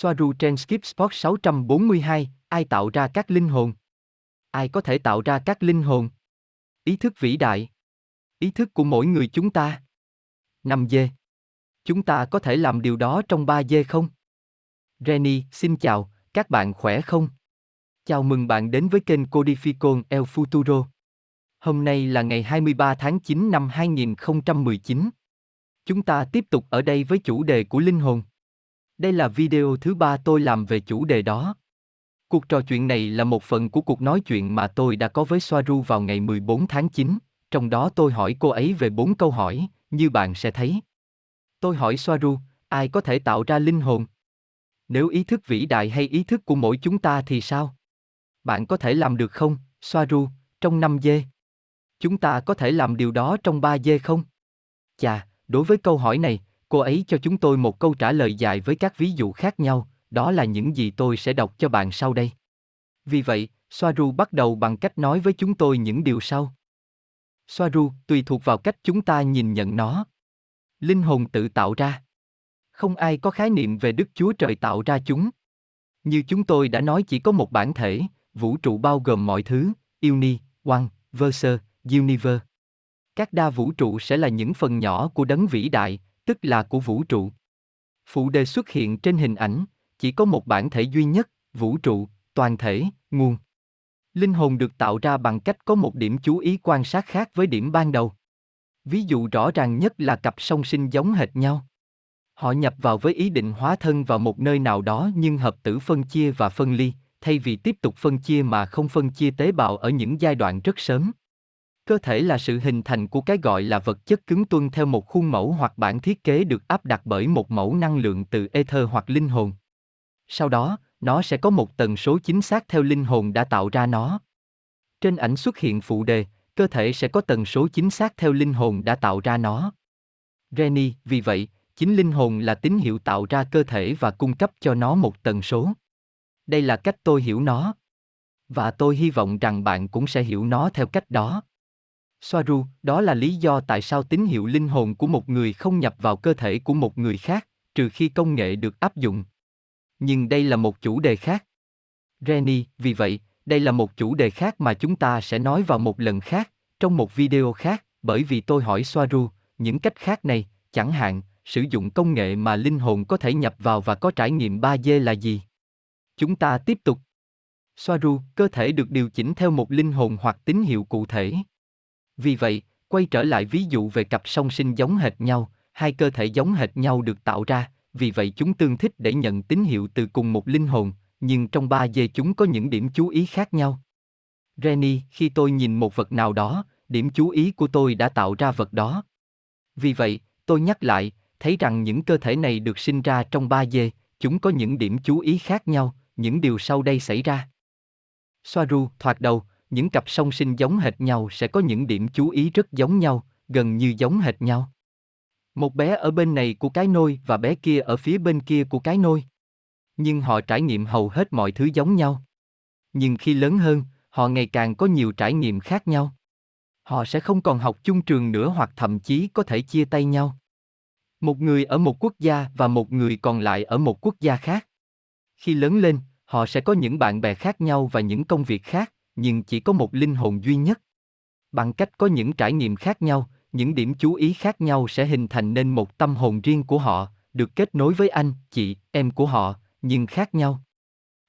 Soaru trên Skip Sport 642, ai tạo ra các linh hồn? Ai có thể tạo ra các linh hồn? Ý thức vĩ đại. Ý thức của mỗi người chúng ta. 5 d. Chúng ta có thể làm điều đó trong 3 d không? Renny, xin chào, các bạn khỏe không? Chào mừng bạn đến với kênh Codificon El Futuro. Hôm nay là ngày 23 tháng 9 năm 2019. Chúng ta tiếp tục ở đây với chủ đề của linh hồn. Đây là video thứ ba tôi làm về chủ đề đó. Cuộc trò chuyện này là một phần của cuộc nói chuyện mà tôi đã có với Soaru vào ngày 14 tháng 9, trong đó tôi hỏi cô ấy về bốn câu hỏi, như bạn sẽ thấy. Tôi hỏi Soaru, ai có thể tạo ra linh hồn? Nếu ý thức vĩ đại hay ý thức của mỗi chúng ta thì sao? Bạn có thể làm được không, Soaru, trong 5 dê? Chúng ta có thể làm điều đó trong 3 dê không? Chà, đối với câu hỏi này, cô ấy cho chúng tôi một câu trả lời dài với các ví dụ khác nhau, đó là những gì tôi sẽ đọc cho bạn sau đây. Vì vậy, Soaru bắt đầu bằng cách nói với chúng tôi những điều sau. Soaru, tùy thuộc vào cách chúng ta nhìn nhận nó. Linh hồn tự tạo ra. Không ai có khái niệm về Đức Chúa Trời tạo ra chúng. Như chúng tôi đã nói chỉ có một bản thể, vũ trụ bao gồm mọi thứ, Uni, One, Verse, Universe. Các đa vũ trụ sẽ là những phần nhỏ của đấng vĩ đại, tức là của vũ trụ. Phụ đề xuất hiện trên hình ảnh, chỉ có một bản thể duy nhất, vũ trụ, toàn thể, nguồn. Linh hồn được tạo ra bằng cách có một điểm chú ý quan sát khác với điểm ban đầu. Ví dụ rõ ràng nhất là cặp song sinh giống hệt nhau. Họ nhập vào với ý định hóa thân vào một nơi nào đó nhưng hợp tử phân chia và phân ly, thay vì tiếp tục phân chia mà không phân chia tế bào ở những giai đoạn rất sớm. Cơ thể là sự hình thành của cái gọi là vật chất cứng tuân theo một khuôn mẫu hoặc bản thiết kế được áp đặt bởi một mẫu năng lượng từ ether hoặc linh hồn. Sau đó, nó sẽ có một tần số chính xác theo linh hồn đã tạo ra nó. Trên ảnh xuất hiện phụ đề, cơ thể sẽ có tần số chính xác theo linh hồn đã tạo ra nó. reni vì vậy, chính linh hồn là tín hiệu tạo ra cơ thể và cung cấp cho nó một tần số. Đây là cách tôi hiểu nó. Và tôi hy vọng rằng bạn cũng sẽ hiểu nó theo cách đó. Soaru, đó là lý do tại sao tín hiệu linh hồn của một người không nhập vào cơ thể của một người khác, trừ khi công nghệ được áp dụng. Nhưng đây là một chủ đề khác. Reni, vì vậy, đây là một chủ đề khác mà chúng ta sẽ nói vào một lần khác, trong một video khác, bởi vì tôi hỏi Soaru, những cách khác này, chẳng hạn, sử dụng công nghệ mà linh hồn có thể nhập vào và có trải nghiệm 3D là gì? Chúng ta tiếp tục. Soaru, cơ thể được điều chỉnh theo một linh hồn hoặc tín hiệu cụ thể. Vì vậy, quay trở lại ví dụ về cặp song sinh giống hệt nhau, hai cơ thể giống hệt nhau được tạo ra, vì vậy chúng tương thích để nhận tín hiệu từ cùng một linh hồn, nhưng trong ba dê chúng có những điểm chú ý khác nhau. Renny, khi tôi nhìn một vật nào đó, điểm chú ý của tôi đã tạo ra vật đó. Vì vậy, tôi nhắc lại, thấy rằng những cơ thể này được sinh ra trong ba dê, chúng có những điểm chú ý khác nhau, những điều sau đây xảy ra. Soaru, thoạt đầu, những cặp song sinh giống hệt nhau sẽ có những điểm chú ý rất giống nhau, gần như giống hệt nhau. Một bé ở bên này của cái nôi và bé kia ở phía bên kia của cái nôi. Nhưng họ trải nghiệm hầu hết mọi thứ giống nhau. Nhưng khi lớn hơn, họ ngày càng có nhiều trải nghiệm khác nhau. Họ sẽ không còn học chung trường nữa hoặc thậm chí có thể chia tay nhau. Một người ở một quốc gia và một người còn lại ở một quốc gia khác. Khi lớn lên, họ sẽ có những bạn bè khác nhau và những công việc khác, nhưng chỉ có một linh hồn duy nhất. Bằng cách có những trải nghiệm khác nhau, những điểm chú ý khác nhau sẽ hình thành nên một tâm hồn riêng của họ, được kết nối với anh, chị, em của họ, nhưng khác nhau.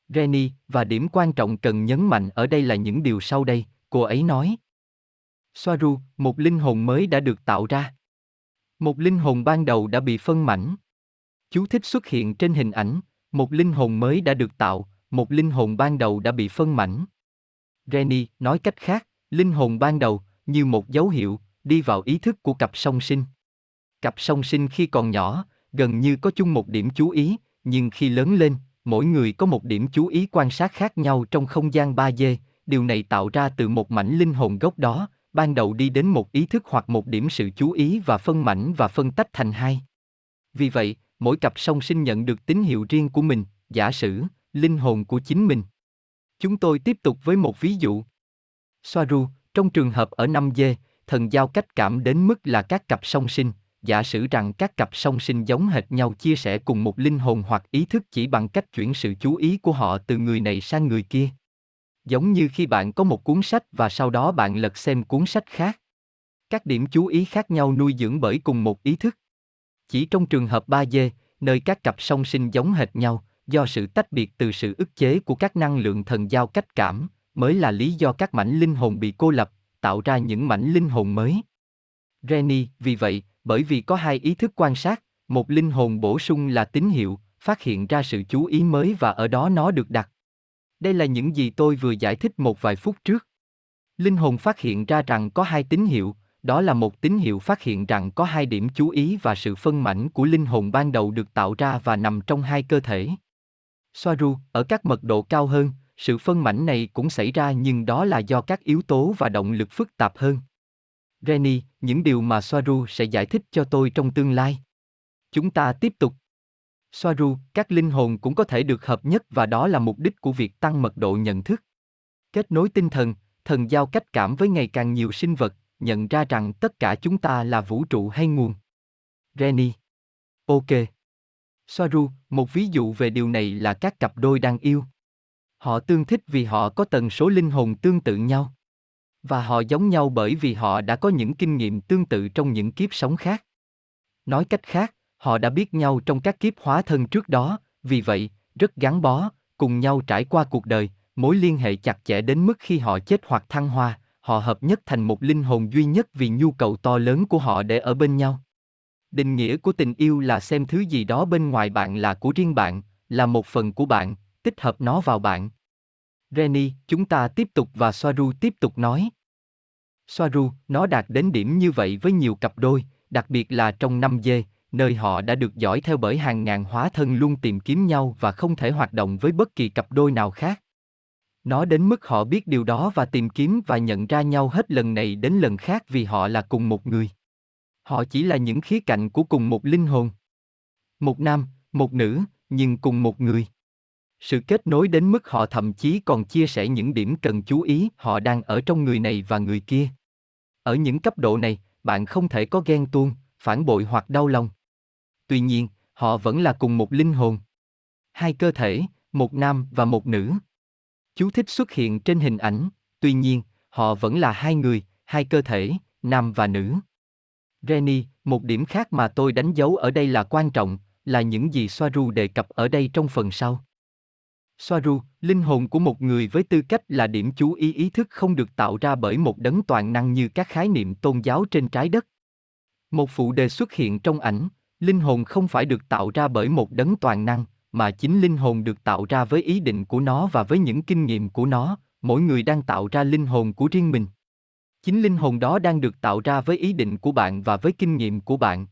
Renny, và điểm quan trọng cần nhấn mạnh ở đây là những điều sau đây, cô ấy nói. Soaru, một linh hồn mới đã được tạo ra. Một linh hồn ban đầu đã bị phân mảnh. Chú thích xuất hiện trên hình ảnh, một linh hồn mới đã được tạo, một linh hồn ban đầu đã bị phân mảnh. Renny nói cách khác, linh hồn ban đầu, như một dấu hiệu, đi vào ý thức của cặp song sinh. Cặp song sinh khi còn nhỏ, gần như có chung một điểm chú ý, nhưng khi lớn lên, mỗi người có một điểm chú ý quan sát khác nhau trong không gian 3D, điều này tạo ra từ một mảnh linh hồn gốc đó, ban đầu đi đến một ý thức hoặc một điểm sự chú ý và phân mảnh và phân tách thành hai. Vì vậy, mỗi cặp song sinh nhận được tín hiệu riêng của mình, giả sử, linh hồn của chính mình. Chúng tôi tiếp tục với một ví dụ. Soaru, trong trường hợp ở 5D, thần giao cách cảm đến mức là các cặp song sinh, giả sử rằng các cặp song sinh giống hệt nhau chia sẻ cùng một linh hồn hoặc ý thức chỉ bằng cách chuyển sự chú ý của họ từ người này sang người kia. Giống như khi bạn có một cuốn sách và sau đó bạn lật xem cuốn sách khác. Các điểm chú ý khác nhau nuôi dưỡng bởi cùng một ý thức. Chỉ trong trường hợp 3D, nơi các cặp song sinh giống hệt nhau, do sự tách biệt từ sự ức chế của các năng lượng thần giao cách cảm, mới là lý do các mảnh linh hồn bị cô lập, tạo ra những mảnh linh hồn mới. Rennie, vì vậy, bởi vì có hai ý thức quan sát, một linh hồn bổ sung là tín hiệu, phát hiện ra sự chú ý mới và ở đó nó được đặt. Đây là những gì tôi vừa giải thích một vài phút trước. Linh hồn phát hiện ra rằng có hai tín hiệu, đó là một tín hiệu phát hiện rằng có hai điểm chú ý và sự phân mảnh của linh hồn ban đầu được tạo ra và nằm trong hai cơ thể. Soaru, ở các mật độ cao hơn, sự phân mảnh này cũng xảy ra nhưng đó là do các yếu tố và động lực phức tạp hơn. Reni, những điều mà Soaru sẽ giải thích cho tôi trong tương lai. Chúng ta tiếp tục. Soaru, các linh hồn cũng có thể được hợp nhất và đó là mục đích của việc tăng mật độ nhận thức. Kết nối tinh thần, thần giao cách cảm với ngày càng nhiều sinh vật, nhận ra rằng tất cả chúng ta là vũ trụ hay nguồn. Reni. Ok. Soaru, một ví dụ về điều này là các cặp đôi đang yêu. Họ tương thích vì họ có tần số linh hồn tương tự nhau. Và họ giống nhau bởi vì họ đã có những kinh nghiệm tương tự trong những kiếp sống khác. Nói cách khác, họ đã biết nhau trong các kiếp hóa thân trước đó, vì vậy, rất gắn bó, cùng nhau trải qua cuộc đời, mối liên hệ chặt chẽ đến mức khi họ chết hoặc thăng hoa, họ hợp nhất thành một linh hồn duy nhất vì nhu cầu to lớn của họ để ở bên nhau. Định nghĩa của tình yêu là xem thứ gì đó bên ngoài bạn là của riêng bạn, là một phần của bạn, tích hợp nó vào bạn. Reni, chúng ta tiếp tục và Soaru tiếp tục nói. Soaru, nó đạt đến điểm như vậy với nhiều cặp đôi, đặc biệt là trong năm dê, nơi họ đã được dõi theo bởi hàng ngàn hóa thân luôn tìm kiếm nhau và không thể hoạt động với bất kỳ cặp đôi nào khác. Nó đến mức họ biết điều đó và tìm kiếm và nhận ra nhau hết lần này đến lần khác vì họ là cùng một người. Họ chỉ là những khía cạnh của cùng một linh hồn. Một nam, một nữ, nhưng cùng một người. Sự kết nối đến mức họ thậm chí còn chia sẻ những điểm cần chú ý họ đang ở trong người này và người kia. Ở những cấp độ này, bạn không thể có ghen tuông, phản bội hoặc đau lòng. Tuy nhiên, họ vẫn là cùng một linh hồn. Hai cơ thể, một nam và một nữ. Chú thích xuất hiện trên hình ảnh, tuy nhiên, họ vẫn là hai người, hai cơ thể, nam và nữ. Reni, một điểm khác mà tôi đánh dấu ở đây là quan trọng, là những gì Soaru đề cập ở đây trong phần sau. Soaru, linh hồn của một người với tư cách là điểm chú ý ý thức không được tạo ra bởi một đấng toàn năng như các khái niệm tôn giáo trên trái đất. Một phụ đề xuất hiện trong ảnh, linh hồn không phải được tạo ra bởi một đấng toàn năng, mà chính linh hồn được tạo ra với ý định của nó và với những kinh nghiệm của nó, mỗi người đang tạo ra linh hồn của riêng mình. Chính linh hồn đó đang được tạo ra với ý định của bạn và với kinh nghiệm của bạn.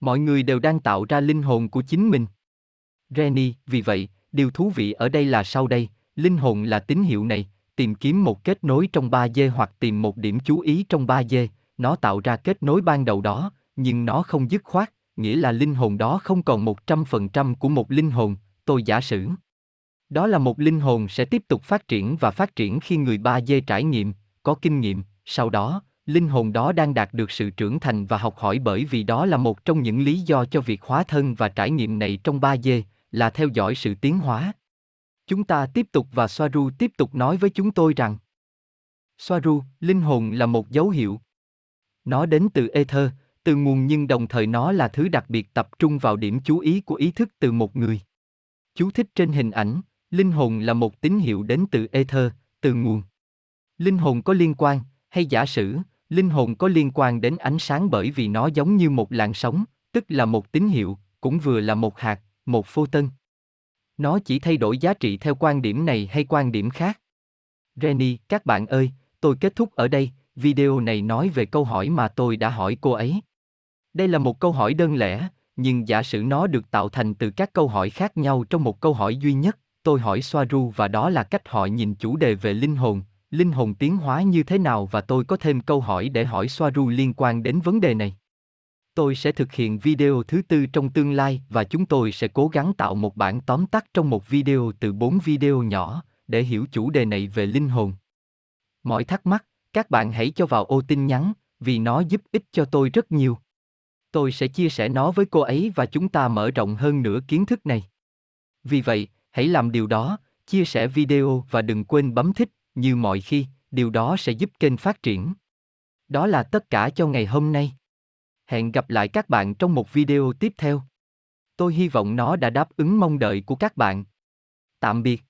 Mọi người đều đang tạo ra linh hồn của chính mình. Reni, vì vậy, điều thú vị ở đây là sau đây, linh hồn là tín hiệu này, tìm kiếm một kết nối trong 3D hoặc tìm một điểm chú ý trong 3D, nó tạo ra kết nối ban đầu đó, nhưng nó không dứt khoát, nghĩa là linh hồn đó không còn 100% của một linh hồn, tôi giả sử. Đó là một linh hồn sẽ tiếp tục phát triển và phát triển khi người 3D trải nghiệm, có kinh nghiệm, sau đó, linh hồn đó đang đạt được sự trưởng thành và học hỏi bởi vì đó là một trong những lý do cho việc hóa thân và trải nghiệm này trong 3D, là theo dõi sự tiến hóa. Chúng ta tiếp tục và Soaru tiếp tục nói với chúng tôi rằng Soaru, linh hồn là một dấu hiệu. Nó đến từ ether, từ nguồn nhưng đồng thời nó là thứ đặc biệt tập trung vào điểm chú ý của ý thức từ một người. Chú thích trên hình ảnh, linh hồn là một tín hiệu đến từ ether, từ nguồn. Linh hồn có liên quan, hay giả sử, linh hồn có liên quan đến ánh sáng bởi vì nó giống như một làn sóng, tức là một tín hiệu, cũng vừa là một hạt, một phô tân. Nó chỉ thay đổi giá trị theo quan điểm này hay quan điểm khác. Renny, các bạn ơi, tôi kết thúc ở đây, video này nói về câu hỏi mà tôi đã hỏi cô ấy. Đây là một câu hỏi đơn lẻ, nhưng giả sử nó được tạo thành từ các câu hỏi khác nhau trong một câu hỏi duy nhất, tôi hỏi Soaru và đó là cách họ nhìn chủ đề về linh hồn, linh hồn tiến hóa như thế nào và tôi có thêm câu hỏi để hỏi Soaru liên quan đến vấn đề này. Tôi sẽ thực hiện video thứ tư trong tương lai và chúng tôi sẽ cố gắng tạo một bản tóm tắt trong một video từ bốn video nhỏ để hiểu chủ đề này về linh hồn. Mọi thắc mắc, các bạn hãy cho vào ô tin nhắn, vì nó giúp ích cho tôi rất nhiều. tôi sẽ chia sẻ nó với cô ấy và chúng ta mở rộng hơn nữa kiến thức này. Vì vậy, hãy làm điều đó, chia sẻ video và đừng quên bấm thích, như mọi khi, điều đó sẽ giúp kênh phát triển. Đó là tất cả cho ngày hôm nay. Hẹn gặp lại các bạn trong một video tiếp theo. Tôi hy vọng nó đã đáp ứng mong đợi của các bạn. Tạm biệt.